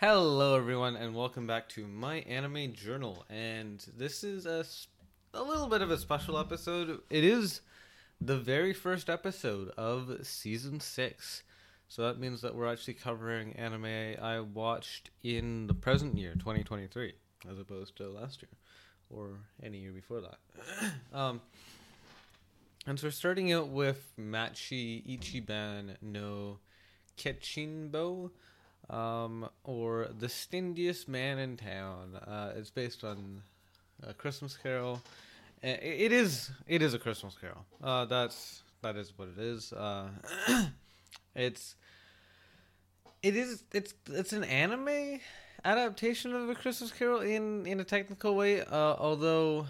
Hello, everyone, and welcome back to my anime journal. And this is a, a little bit of a special episode. It is the very first episode of season six. So that means that we're actually covering anime I watched in the present year, 2023, as opposed to last year or any year before that. um, and so we're starting out with Machi Ichiban no Kechinbo um, or The Stingiest Man in Town. Uh, it's based on a Christmas Carol. It it is it is a Christmas Carol. Uh, that's that is what it is. Uh, it's it is it's it's an anime adaptation of a Christmas Carol in in a technical way. Uh, although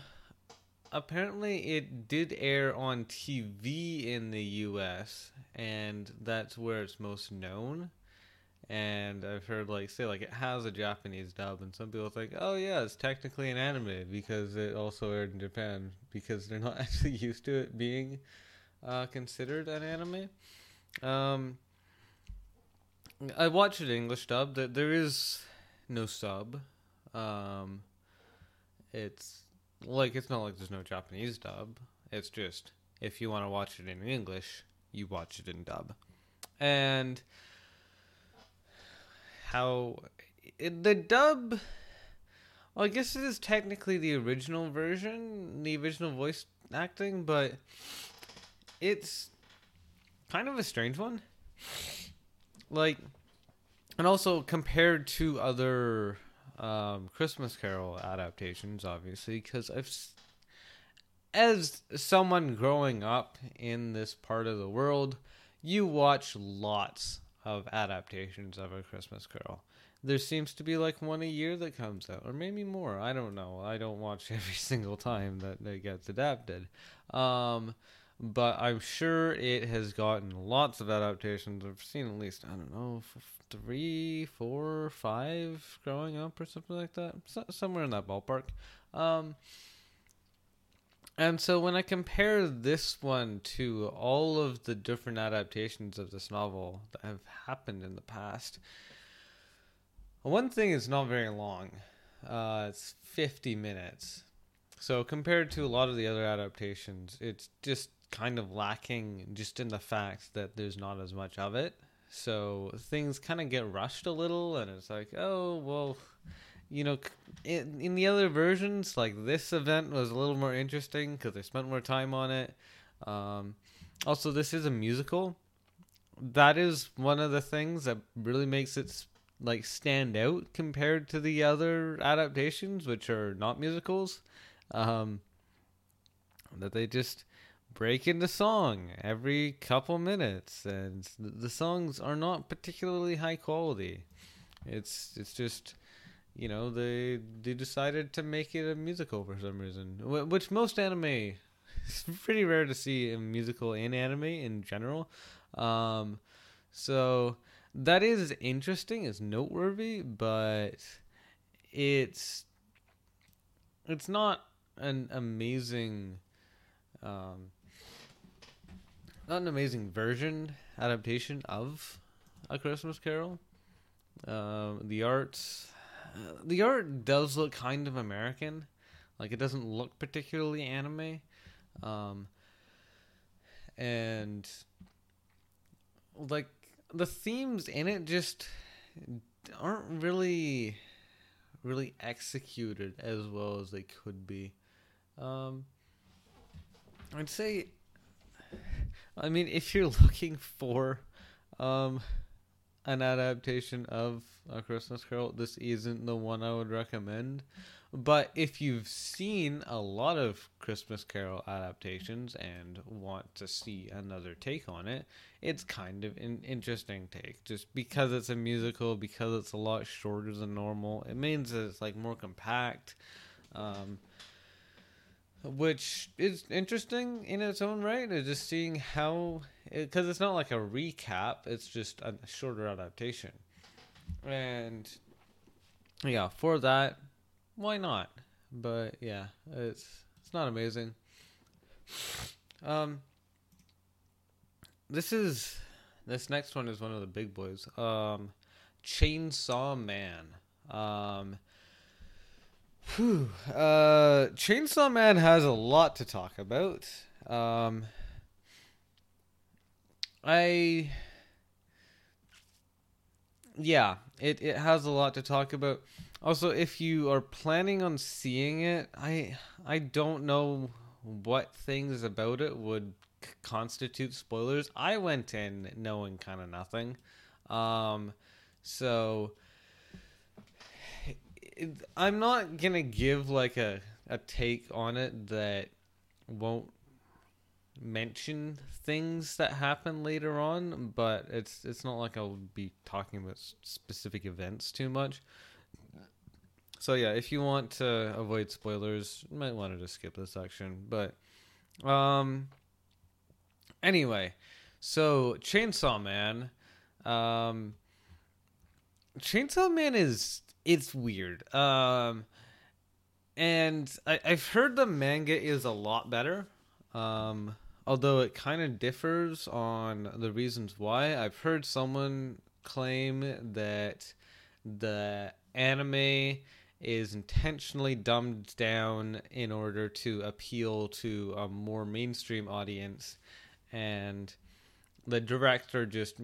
apparently it did air on TV in the U.S. and that's where it's most known and I've heard like say like it has a Japanese dub, and some people think, oh yeah, it's technically an anime because it also aired in Japan because they're not actually used to it being uh, considered an anime. Um, I watched it English dub. That there is no sub. Um, it's like it's not like there's no Japanese dub. It's just if you want to watch it in English, you watch it in dub, and how the dub well, I guess it is technically the original version, the original voice acting, but it's kind of a strange one. Like, and also compared to other um, Christmas Carol adaptations, obviously, because I've, as someone growing up in this part of the world, you watch lots of adaptations of a Christmas Carol. There seems to be like one a year that comes out, or maybe more. I don't know. I don't watch every single time that it gets adapted. Um, but I'm sure it has gotten lots of adaptations. I've seen at least, I don't know, three, four, five growing up or something like that. So, somewhere in that ballpark. Um, and so when I compare this one to all of the different adaptations of this novel that have happened in the past, one thing is not very long. Uh, it's 50 minutes. So compared to a lot of the other adaptations, it's just kind of lacking just in the fact that there's not as much of it. So things kind of get rushed a little, and it's like, oh, well, you know, in, in the other versions, like this event was a little more interesting because they spent more time on it. Um, also, this is a musical. That is one of the things that really makes it like stand out compared to the other adaptations, which are not musicals. Um, that they just break into song every couple minutes, and the songs are not particularly high quality. It's it's just you know they they decided to make it a musical for some reason which most anime it's pretty rare to see a musical in anime in general. Um so that is interesting it's noteworthy but it's it's not an amazing um not an amazing version adaptation of a christmas carol. Um the arts the art does look kind of American. Like it doesn't look particularly anime. Um and like the themes in it just aren't really really executed as well as they could be. Um I'd say I mean if you're looking for um an adaptation of A Christmas Carol, this isn't the one I would recommend. But if you've seen a lot of Christmas Carol adaptations and want to see another take on it, it's kind of an interesting take. Just because it's a musical, because it's a lot shorter than normal, it means that it's like more compact. Um, which is interesting in its own right. It's just seeing how, because it's not like a recap; it's just a shorter adaptation. And yeah, for that, why not? But yeah, it's it's not amazing. Um, this is this next one is one of the big boys. Um, Chainsaw Man. Um, whew, uh, Chainsaw Man has a lot to talk about. Um, I, yeah, it it has a lot to talk about. Also, if you are planning on seeing it, I I don't know what things about it would c- constitute spoilers. I went in knowing kind of nothing. Um, so I'm not gonna give like a a take on it that won't mention things that happen later on, but it's it's not like I'll be talking about specific events too much. So yeah, if you want to avoid spoilers, you might want to just skip this section. But um anyway, so Chainsaw Man um Chainsaw Man is it's weird. Um and I, I've heard the manga is a lot better. Um although it kind of differs on the reasons why. I've heard someone claim that the anime is intentionally dumbed down in order to appeal to a more mainstream audience and the director just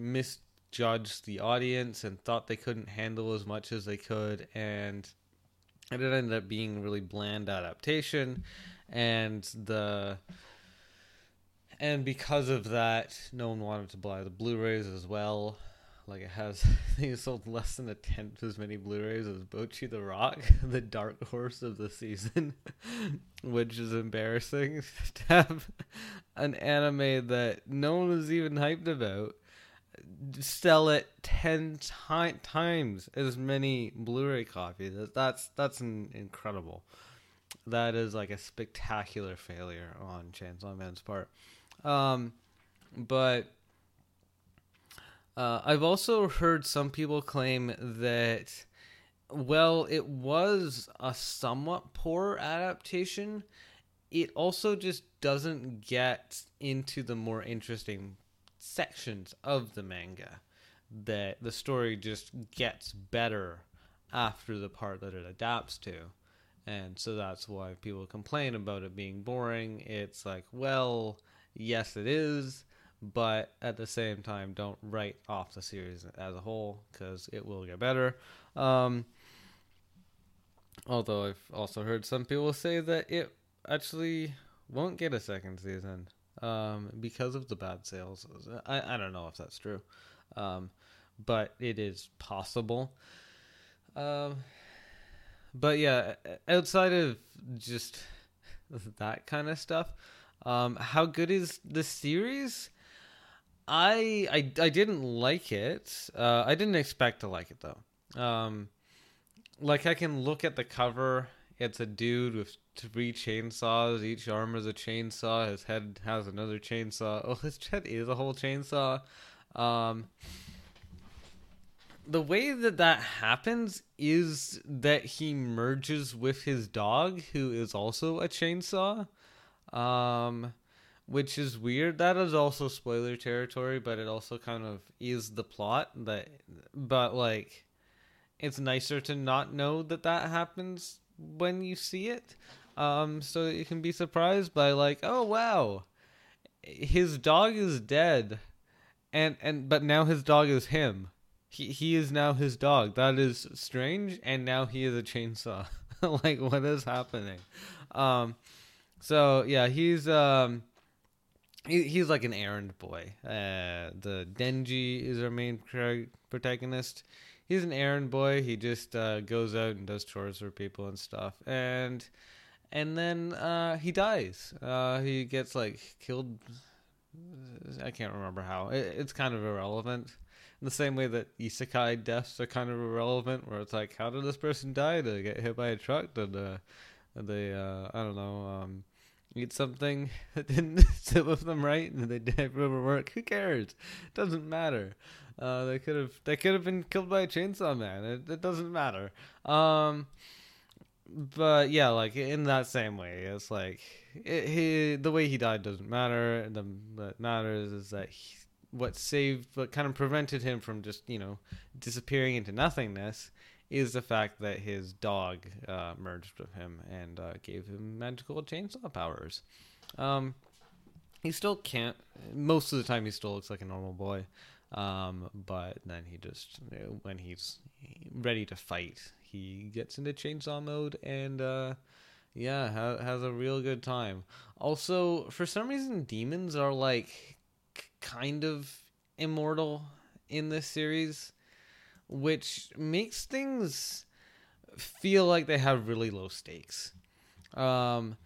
misjudged the audience and thought they couldn't handle as much as they could and it ended up being a really bland adaptation. And the and because of that no one wanted to buy the blu-rays as well. Like it has, it sold less than a tenth as many Blu-rays as Bocchi the Rock, the dark horse of the season, which is embarrassing to have an anime that no one was even hyped about sell it ten ti- times as many Blu-ray copies. That's that's an incredible. That is like a spectacular failure on Chainsaw Man's part. Um, but uh, I've also heard some people claim that, well, it was a somewhat poor adaptation. It also just doesn't get into the more interesting sections of the manga. That the story just gets better after the part that it adapts to. And so that's why people complain about it being boring. It's like, well, yes, it is but at the same time, don't write off the series as a whole because it will get better. Um, although I've also heard some people say that it actually won't get a second season um, because of the bad sales. I, I don't know if that's true, um, but it is possible. Um, but yeah, outside of just that kind of stuff, um, how good is the series? I I I didn't like it. Uh, I didn't expect to like it though. Um, like I can look at the cover. It's a dude with three chainsaws. Each arm is a chainsaw. His head has another chainsaw. Oh, his head is a whole chainsaw. Um, the way that that happens is that he merges with his dog, who is also a chainsaw. Um, which is weird. That is also spoiler territory, but it also kind of is the plot. That, but like, it's nicer to not know that that happens when you see it, um, so you can be surprised by like, oh wow, his dog is dead, and and but now his dog is him. He he is now his dog. That is strange, and now he is a chainsaw. like, what is happening? Um, so yeah, he's um he, he's like an errand boy. Uh, the Denji is our main protagonist. He's an errand boy. He just uh, goes out and does chores for people and stuff, and and then uh, he dies. Uh, he gets like killed. I can't remember how. It, it's kind of irrelevant. In the same way that isekai deaths are kind of irrelevant, where it's like, how did this person die? Did they get hit by a truck? Did, uh, they, uh, I don't know, um, eat something that didn't sit with them right and they did work. Who cares? It doesn't matter. Uh, they could have they could have been killed by a chainsaw man. It, it doesn't matter. Um, but yeah, like in that same way, it's like it, he the way he died doesn't matter. The what matters is that he, what saved, what kind of prevented him from just you know disappearing into nothingness, is the fact that his dog uh, merged with him and uh, gave him magical chainsaw powers. Um, he still can't. Most of the time, he still looks like a normal boy. Um, but then he just when he's ready to fight, he gets into chainsaw mode and uh, yeah, ha- has a real good time. Also, for some reason, demons are like kind of immortal in this series, which makes things feel like they have really low stakes. Um,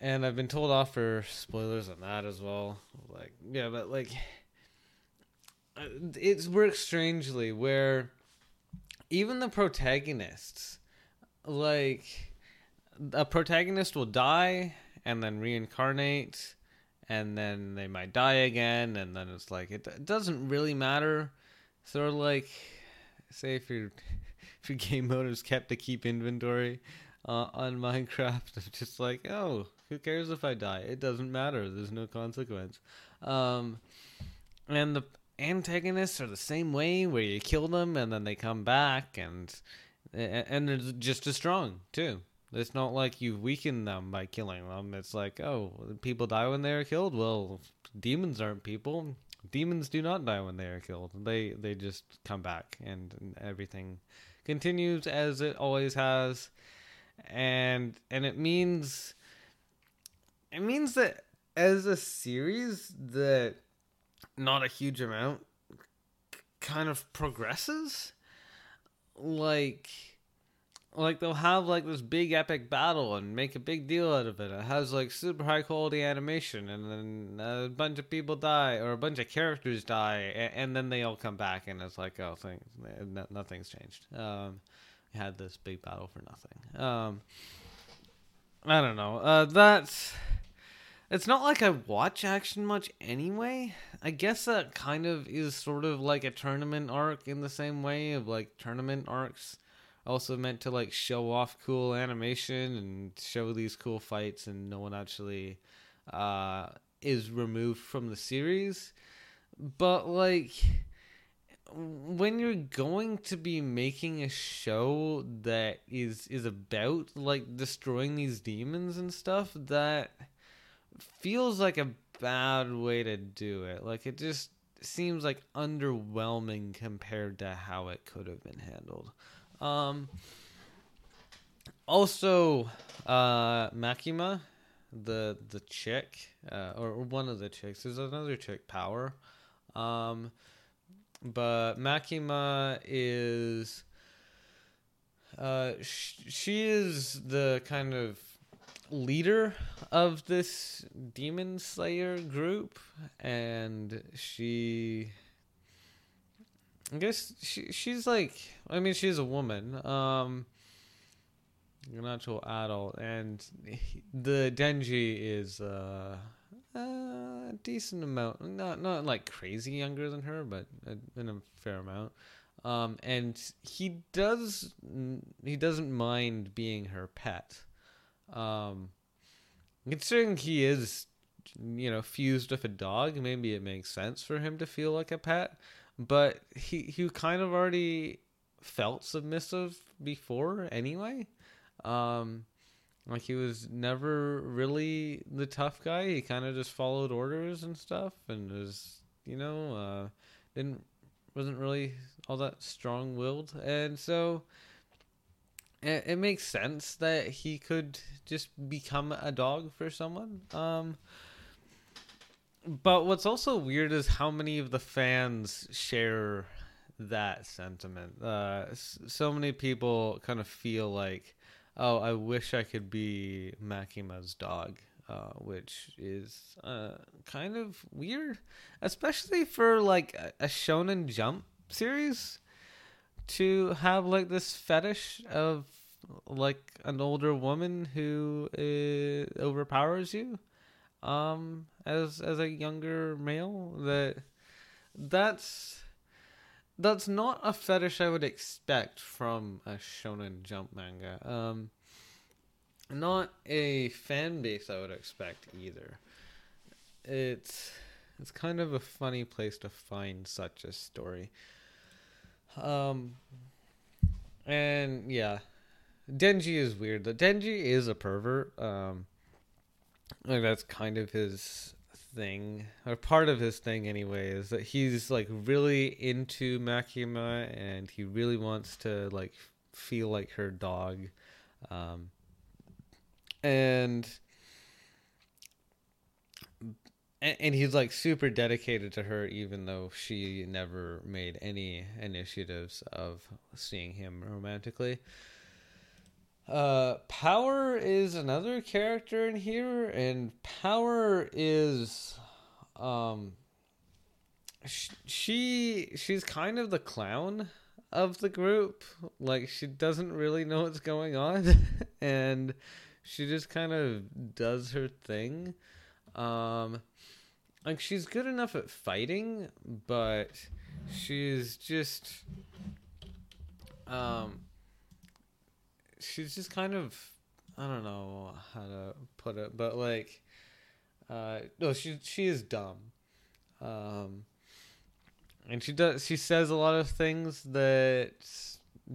and I've been told off for spoilers on that as well. Like, yeah, but like, it works strangely where even the protagonists, like, a protagonist will die and then reincarnate and then they might die again and then it's like it, it doesn't really matter. Sort of like say if your if your game mode is kept to keep inventory uh, on minecraft it's just like oh who cares if i die? It doesn't matter. There's no consequence. Um, and the antagonists are the same way where you kill them and then they come back and and they're just as strong too it's not like you weaken them by killing them. It's like, oh, people die when they are killed. Well, demons aren't people. Demons do not die when they are killed. They they just come back, and everything continues as it always has. And and it means it means that as a series that not a huge amount kind of progresses like like they'll have like this big epic battle and make a big deal out of it. It has like super high quality animation, and then a bunch of people die or a bunch of characters die, and, and then they all come back, and it's like oh, things nothing's changed. Um, we had this big battle for nothing. Um, I don't know. Uh, that's. It's not like I watch action much anyway. I guess that kind of is sort of like a tournament arc in the same way of like tournament arcs also meant to like show off cool animation and show these cool fights and no one actually uh is removed from the series but like when you're going to be making a show that is is about like destroying these demons and stuff that feels like a bad way to do it like it just seems like underwhelming compared to how it could have been handled um, also, uh, Makima, the the chick, uh, or one of the chicks. There's another chick, Power. Um, but Makima is. Uh, sh- she is the kind of leader of this demon slayer group, and she I guess she she's like I mean she's a woman, um, an actual adult, and he, the Denji is uh, a decent amount, not not like crazy younger than her, but in a fair amount. Um, and he does he doesn't mind being her pet. Um, considering he is, you know, fused with a dog, maybe it makes sense for him to feel like a pet but he he kind of already felt submissive before anyway. Um, like he was never really the tough guy. He kind of just followed orders and stuff, and was you know uh, didn't wasn't really all that strong willed, and so it, it makes sense that he could just become a dog for someone. Um, but what's also weird is how many of the fans share that sentiment. Uh, so many people kind of feel like, oh, I wish I could be Makima's dog, uh, which is uh, kind of weird, especially for like a, a Shonen Jump series to have like this fetish of like an older woman who uh, overpowers you um as as a younger male that that's that's not a fetish I would expect from a shonen jump manga. Um not a fan base I would expect either. It's it's kind of a funny place to find such a story. Um, and yeah, Denji is weird. The Denji is a pervert. Um, like that's kind of his thing, or part of his thing anyway, is that he's like really into Makima and he really wants to like feel like her dog. Um, and and, he's like super dedicated to her even though she never made any initiatives of seeing him romantically. Uh power is another character in here and power is um she she's kind of the clown of the group. Like she doesn't really know what's going on and she just kind of does her thing. Um like she's good enough at fighting, but she's just um she's just kind of I don't know how to put it, but like uh no, she she is dumb. Um and she does she says a lot of things that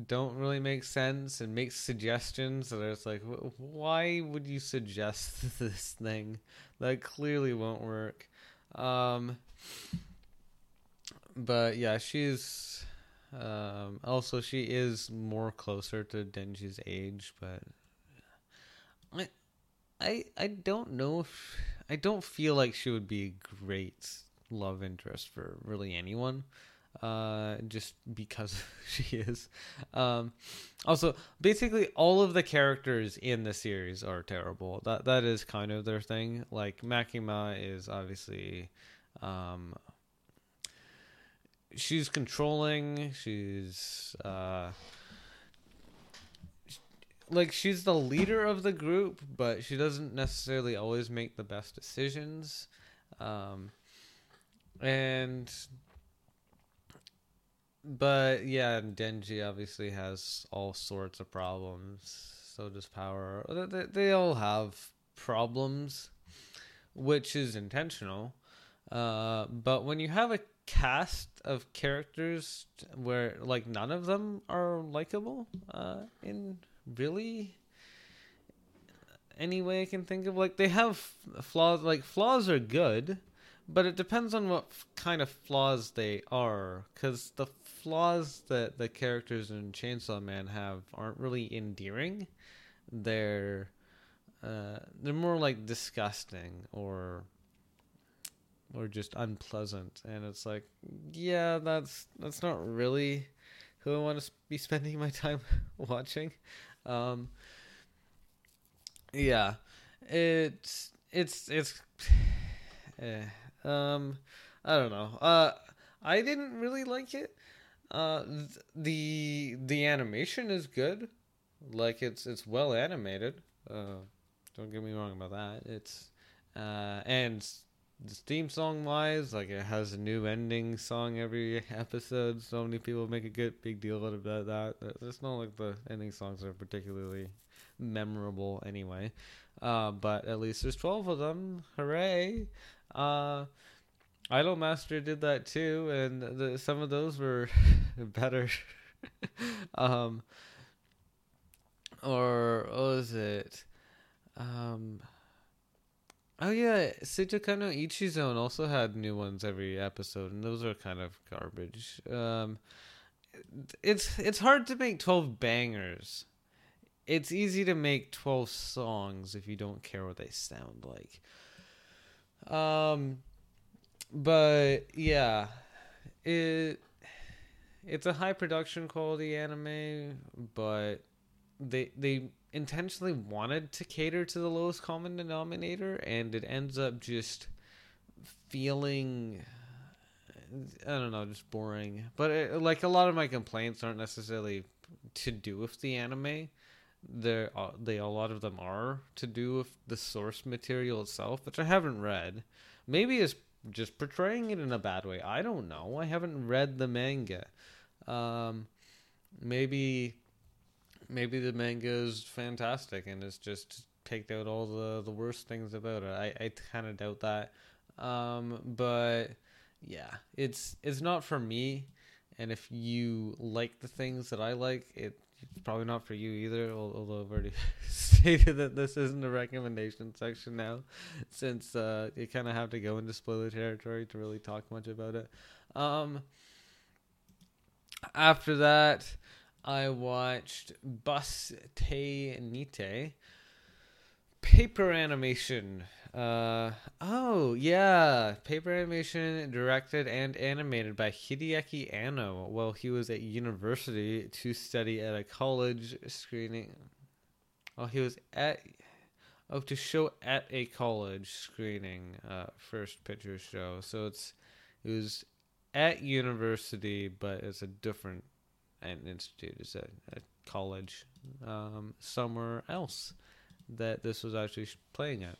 don't really make sense and makes suggestions that it's like why would you suggest this thing that clearly won't work um, but yeah, she's um, also she is more closer to Denji's age, but I I I don't know if I don't feel like she would be a great love interest for really anyone. Uh, just because she is. Um, also, basically, all of the characters in the series are terrible. That that is kind of their thing. Like Makima is obviously, um, she's controlling. She's uh, like she's the leader of the group, but she doesn't necessarily always make the best decisions. Um, and but yeah, Denji obviously has all sorts of problems. So does Power. They, they all have problems, which is intentional. Uh, but when you have a cast of characters where like none of them are likable, uh, in really any way I can think of, like they have flaws. Like flaws are good, but it depends on what kind of flaws they are. Because the flaws that the characters in Chainsaw Man have aren't really endearing. They're uh, they're more like disgusting or or just unpleasant, and it's like, yeah, that's that's not really who I want to be spending my time watching. Um, yeah, it's it's it's. Eh, um, I don't know. Uh, I didn't really like it. Uh, the the animation is good, like it's it's well animated. Uh, don't get me wrong about that. It's uh, and the theme song wise, like it has a new ending song every episode. So many people make a good big deal out of that. It's not like the ending songs are particularly memorable anyway. Uh, but at least there's twelve of them. Hooray! Uh, Idolmaster did that too, and the, some of those were better. um, or what was it? Um, oh yeah, Seitokai no Ichizon also had new ones every episode, and those are kind of garbage. Um, it's it's hard to make twelve bangers. It's easy to make twelve songs if you don't care what they sound like. Um but yeah, it it's a high production quality anime, but they they intentionally wanted to cater to the lowest common denominator, and it ends up just feeling I don't know, just boring. But it, like a lot of my complaints aren't necessarily to do with the anime. There, uh, they a lot of them are to do with the source material itself, which I haven't read. Maybe it's just portraying it in a bad way. I don't know. I haven't read the manga. Um, maybe maybe the manga is fantastic and it's just picked out all the the worst things about it. I I kind of doubt that. Um, but yeah, it's it's not for me. And if you like the things that I like, it, it's probably not for you either. Although I've already stated that this isn't a recommendation section now, since uh, you kind of have to go into spoiler territory to really talk much about it. Um, after that, I watched Bus Te Nite. Paper animation. Uh, oh, yeah. Paper animation directed and animated by Hideaki Anno while he was at university to study at a college screening. While he was at. Oh, to show at a college screening, uh, first picture show. So it's. It was at university, but it's a different institute. It's a, a college um, somewhere else that this was actually playing at.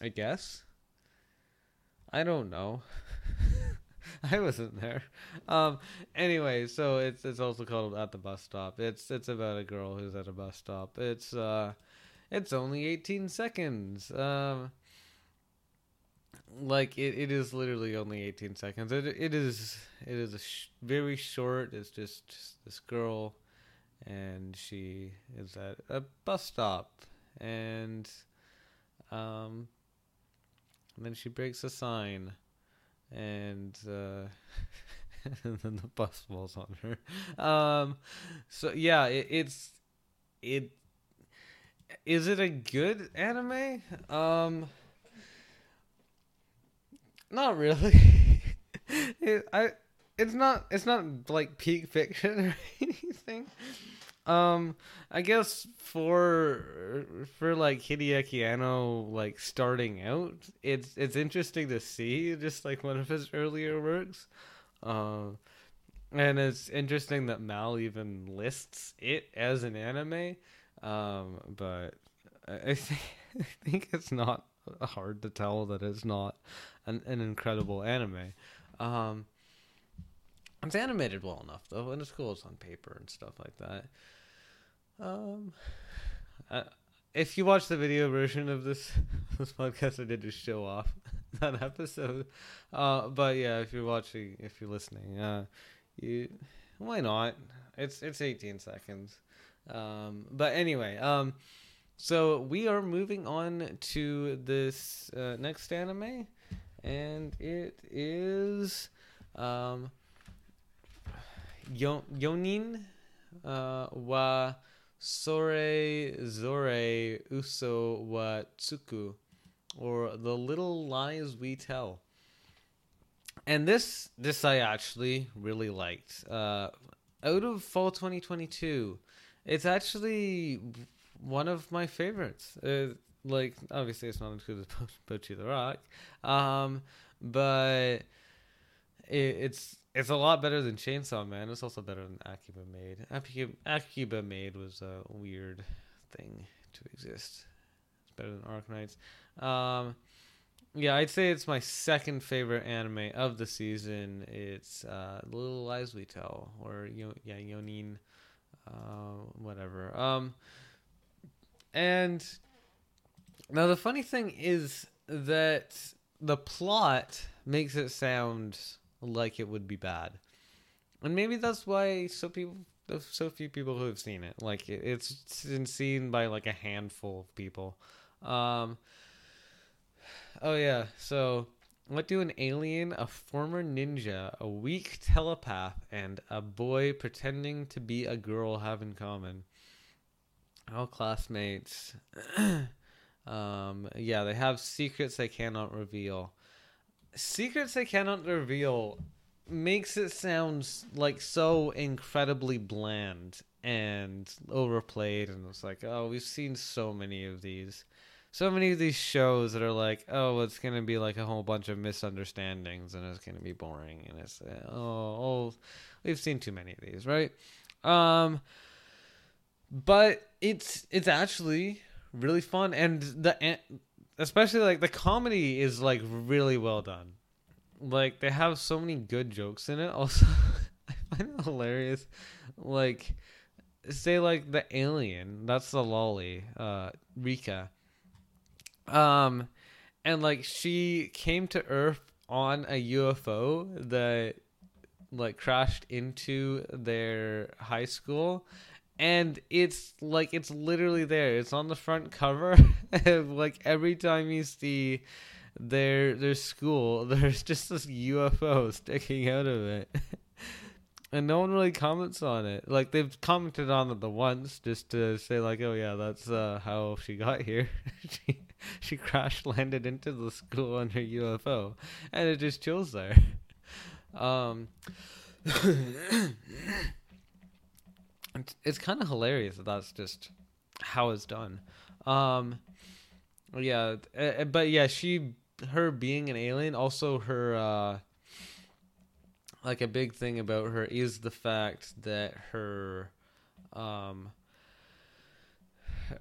I guess. I don't know. I wasn't there. Um. Anyway, so it's it's also called at the bus stop. It's it's about a girl who's at a bus stop. It's uh, it's only eighteen seconds. Um like it, it is literally only 18 seconds it, it is it is a sh- very short it's just, just this girl and she is at a bus stop and um and then she breaks a sign and uh and then the bus falls on her um so yeah it, it's it is it a good anime um not really. it, I it's not it's not like peak fiction or anything. Um, I guess for for like Hideaki Anno like starting out, it's it's interesting to see just like one of his earlier works. Uh, and it's interesting that Mal even lists it as an anime. Um, but I think I think it's not hard to tell that it's not an, an incredible anime. Um, it's animated well enough though, and it's cool. It's on paper and stuff like that. Um, if you watch the video version of this this podcast, I did just show off that episode. Uh, but yeah, if you're watching, if you're listening, uh, you why not? It's it's 18 seconds. Um, but anyway, um, so we are moving on to this uh, next anime and it is um, Yonin uh, wa Sore Zore Uso wa Tsuku, or The Little Lies We Tell. And this this I actually really liked. Uh, out of fall 2022, it's actually one of my favorites. Uh, like obviously it's not included Bocchi the Rock, um, but it, it's it's a lot better than Chainsaw Man. It's also better than Akiba Maid. Akiba, Maid was a weird thing to exist. It's better than Arknights. Um, yeah, I'd say it's my second favorite anime of the season. It's uh, Little Lies We Tell, or yeah, Yonin, uh, whatever. Um, and now the funny thing is that the plot makes it sound like it would be bad, and maybe that's why so people, so few people who have seen it. Like it's been seen by like a handful of people. Um, oh yeah, so what do an alien, a former ninja, a weak telepath, and a boy pretending to be a girl have in common? All classmates. Um, yeah, they have secrets they cannot reveal. Secrets they cannot reveal makes it sound like so incredibly bland and overplayed and it's like oh we've seen so many of these. So many of these shows that are like oh it's gonna be like a whole bunch of misunderstandings and it's gonna be boring and it's oh, oh we've seen too many of these right? Um but it's it's actually really fun, and the especially like the comedy is like really well done. Like they have so many good jokes in it. Also, I find it hilarious. Like say like the alien, that's the lolly, uh, Rika. Um, and like she came to Earth on a UFO that like crashed into their high school and it's like it's literally there it's on the front cover like every time you see their their school there's just this UFO sticking out of it and no one really comments on it like they've commented on it the once just to say like oh yeah that's uh, how she got here she she crash landed into the school on her UFO and it just chills there um it's, it's kind of hilarious that that's just how it's done. Um, yeah, uh, but yeah, she her being an alien, also her uh, like a big thing about her is the fact that her um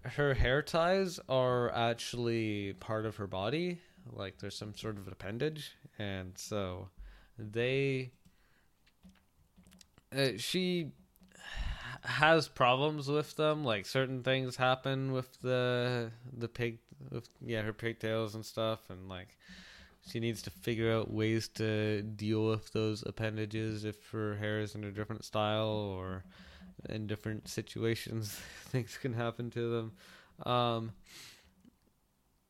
her hair ties are actually part of her body like there's some sort of appendage and so they uh, she has problems with them. Like certain things happen with the the pig, with yeah, her pigtails and stuff, and like she needs to figure out ways to deal with those appendages if her hair is in a different style or in different situations things can happen to them um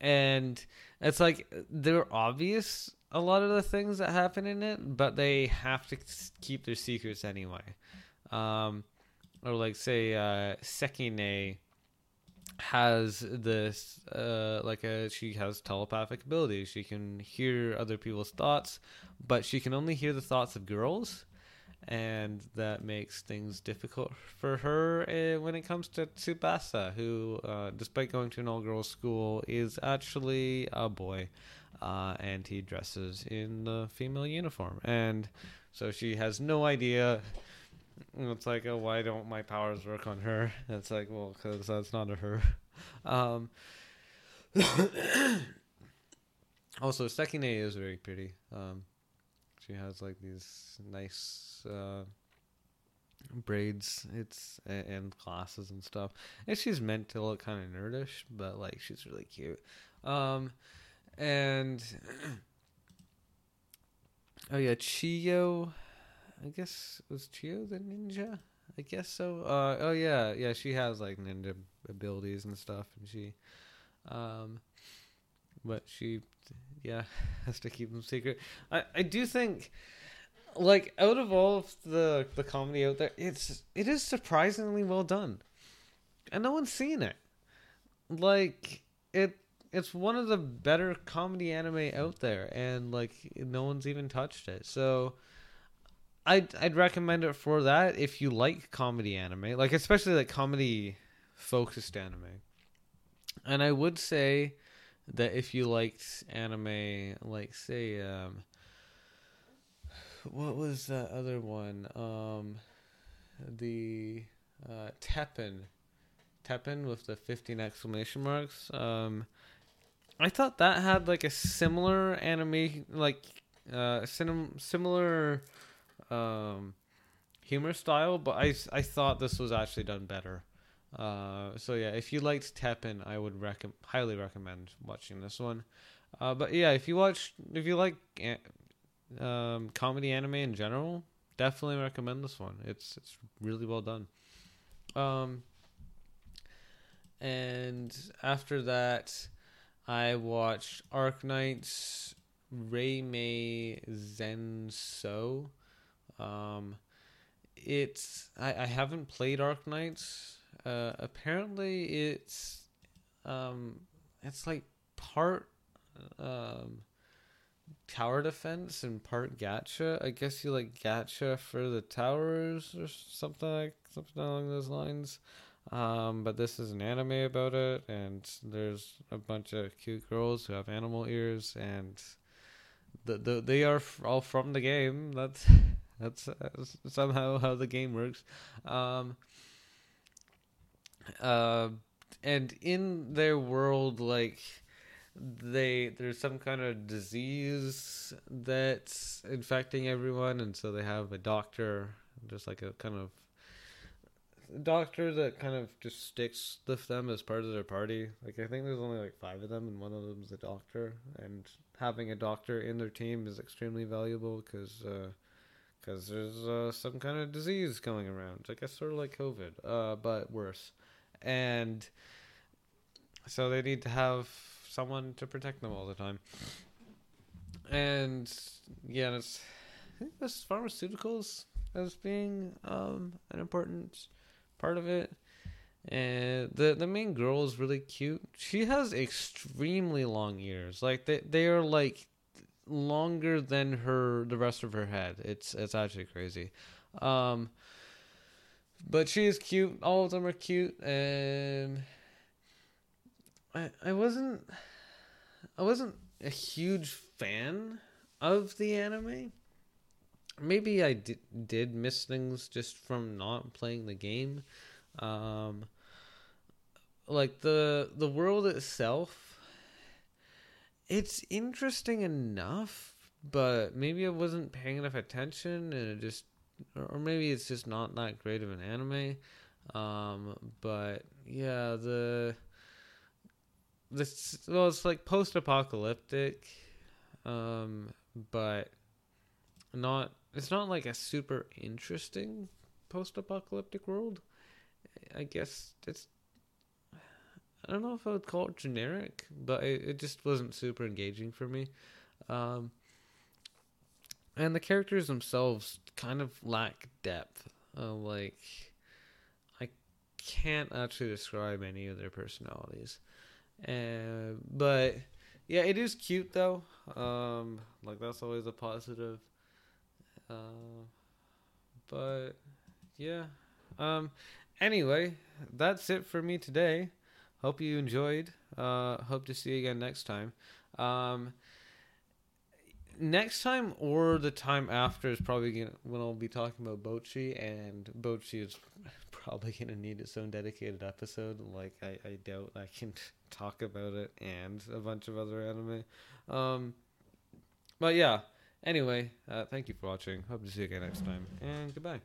and it's like they're obvious a lot of the things that happen in it but they have to keep their secrets anyway um or like say uh, Sekine has this uh, like a she has telepathic abilities. She can hear other people's thoughts, but she can only hear the thoughts of girls, and that makes things difficult for her uh, when it comes to Tsubasa, who, uh, despite going to an all-girls school, is actually a boy, uh, and he dresses in the female uniform, and so she has no idea it's like, oh, why don't my powers work on her? It's like, well, because that's not a her. Um, also, Sekine is very pretty. Um, she has like these nice uh, braids. It's and glasses and stuff. And she's meant to look kind of nerdish, but like she's really cute. Um, and oh yeah, Chiyo I guess was Chiyo the ninja. I guess so. Uh, oh yeah, yeah. She has like ninja abilities and stuff, and she, um, but she, yeah, has to keep them secret. I I do think, like, out of all of the the comedy out there, it's it is surprisingly well done, and no one's seen it. Like it, it's one of the better comedy anime out there, and like no one's even touched it. So I'd I'd recommend it for that if you like comedy anime, like especially like comedy focused anime. And I would say that if you liked anime, like say, um, what was that other one? Um, the uh, Teppen, Teppen with the fifteen exclamation marks. Um, I thought that had like a similar anime, like uh, sim- similar um, humor style, but I, I thought this was actually done better. Uh, so yeah, if you liked Teppen, I would rec- highly recommend watching this one. Uh, but yeah, if you watch, if you like um, comedy anime in general, definitely recommend this one. It's it's really well done. Um, and after that, I watched Arc Arknights Reimei Zenso. Um, it's I, I haven't played Arknights. Uh, apparently, it's um, it's like part um, tower defense and part gacha. I guess you like gacha for the towers or something like something along those lines. Um, but this is an anime about it, and there's a bunch of cute girls who have animal ears, and the, the they are all from the game. That's that's uh, somehow how the game works. Um, uh, and in their world, like they there's some kind of disease that's infecting everyone, and so they have a doctor, just like a kind of doctor that kind of just sticks with them as part of their party. Like I think there's only like five of them, and one of them is a doctor. And having a doctor in their team is extremely valuable because because there's uh, some kind of disease going around. I guess sort of like COVID, uh, but worse. And so they need to have someone to protect them all the time. And yeah, it's I think this pharmaceuticals as being um, an important part of it. And the the main girl is really cute. She has extremely long ears. Like they they are like longer than her the rest of her head. It's it's actually crazy. Um but she is cute. All of them are cute and I I wasn't I wasn't a huge fan of the anime maybe I did, did miss things just from not playing the game. Um, like the the world itself, it's interesting enough, but maybe I wasn't paying enough attention, and it just, or maybe it's just not that great of an anime. Um, but yeah, the this well, it's like post apocalyptic, um, but not it's not like a super interesting post-apocalyptic world. I guess it's I don't know if I would call it generic, but it, it just wasn't super engaging for me. Um, and the characters themselves kind of lack depth. Uh, like, I can't actually describe any of their personalities. Uh, but yeah, it is cute though. Um, like that's always a positive. Uh, but yeah. Um. Anyway, that's it for me today. Hope you enjoyed. Uh, hope to see you again next time. Um, next time or the time after is probably gonna, when I'll be talking about Bocchi, and Bocchi is probably gonna need its own dedicated episode. Like I, I doubt I can talk about it and a bunch of other anime. Um, but yeah. Anyway, uh, thank you for watching. Hope to see you again next time, and goodbye.